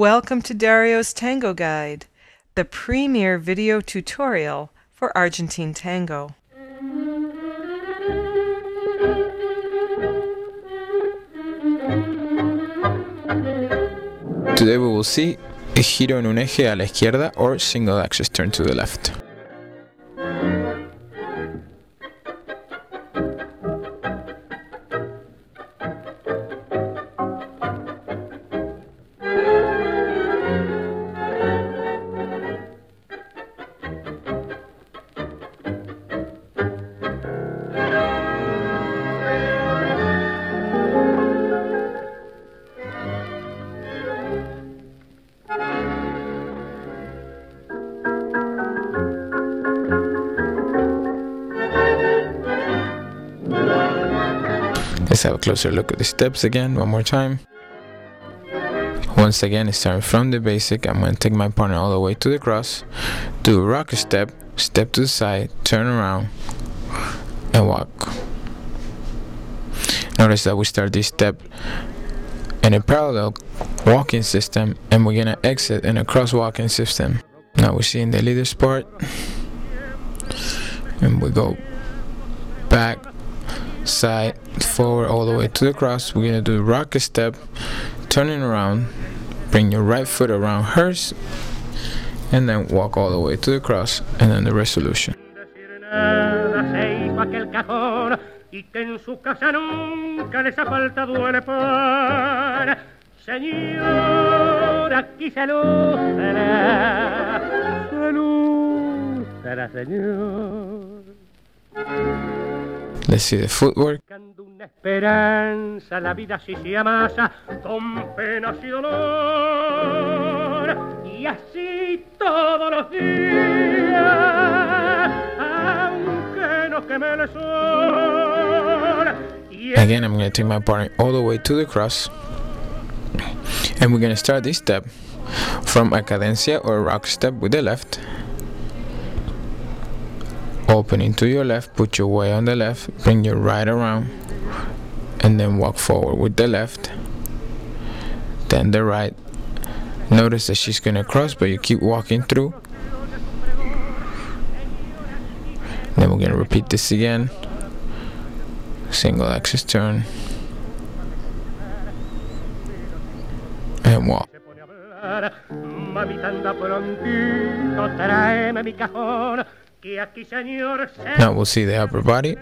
Welcome to Dario's Tango Guide, the premier video tutorial for Argentine tango. Today we will see a giro en un eje a la izquierda or single axis turn to the left. Let's have a closer look at the steps again one more time. Once again, starting from the basic, I'm going to take my partner all the way to the cross, do a rock step, step to the side, turn around, and walk. Notice that we start this step in a parallel walking system and we're going to exit in a cross walking system. Now we're seeing the leader's part and we go back side forward all the way to the cross we're gonna do the rock step turning around bring your right foot around hers and then walk all the way to the cross and then the resolution y que en su casa nunca les ha faltado el pan. Señor, aquí salud será, señor. Let's see the footwork. Esperanza, la vida si se amasa con penas y dolor. Y así todos los días, aunque queme el sol. Again, I'm going to take my partner all the way to the cross. And we're going to start this step from a cadencia or rock step with the left opening to your left put your weight on the left bring your right around and then walk forward with the left then the right. Notice that she's gonna cross but you keep walking through. Then we're gonna repeat this again. Single axis turn. And walk now we'll see the upper body.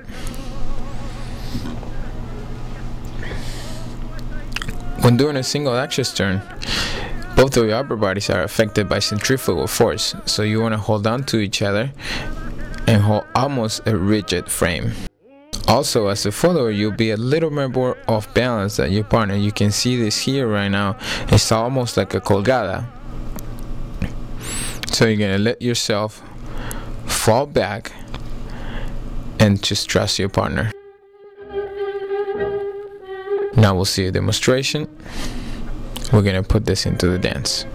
When doing a single axis turn, both of your upper bodies are affected by centrifugal force, so you want to hold on to each other and hold almost a rigid frame. Also, as a follower, you'll be a little bit more off balance than your partner. You can see this here right now. It's almost like a colgada. So you're to let yourself fall back and just trust your partner. Now we'll see a demonstration. We're gonna put this into the dance.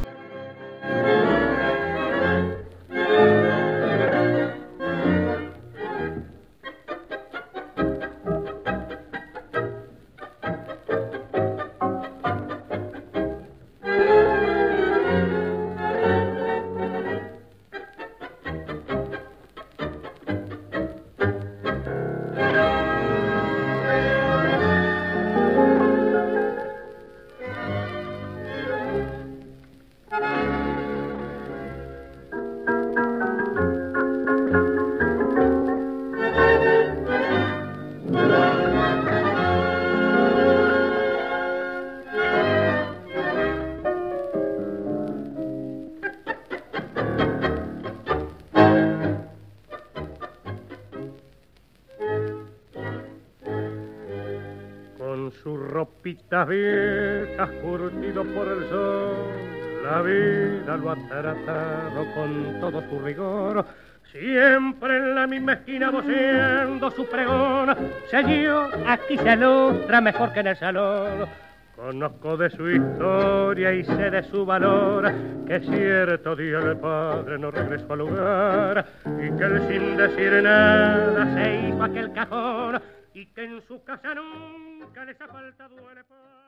Ropitas viejas curtido por el sol. La vida lo ha tratado con todo su rigor. Siempre en la misma esquina voceando su pregón. Señor, aquí se ilustra mejor que en el salón. Conozco de su historia y sé de su valor, que cierto día el padre no regresó al lugar y que él sin decir nada se hizo aquel cajón y que en su casa nunca les ha faltado el pan.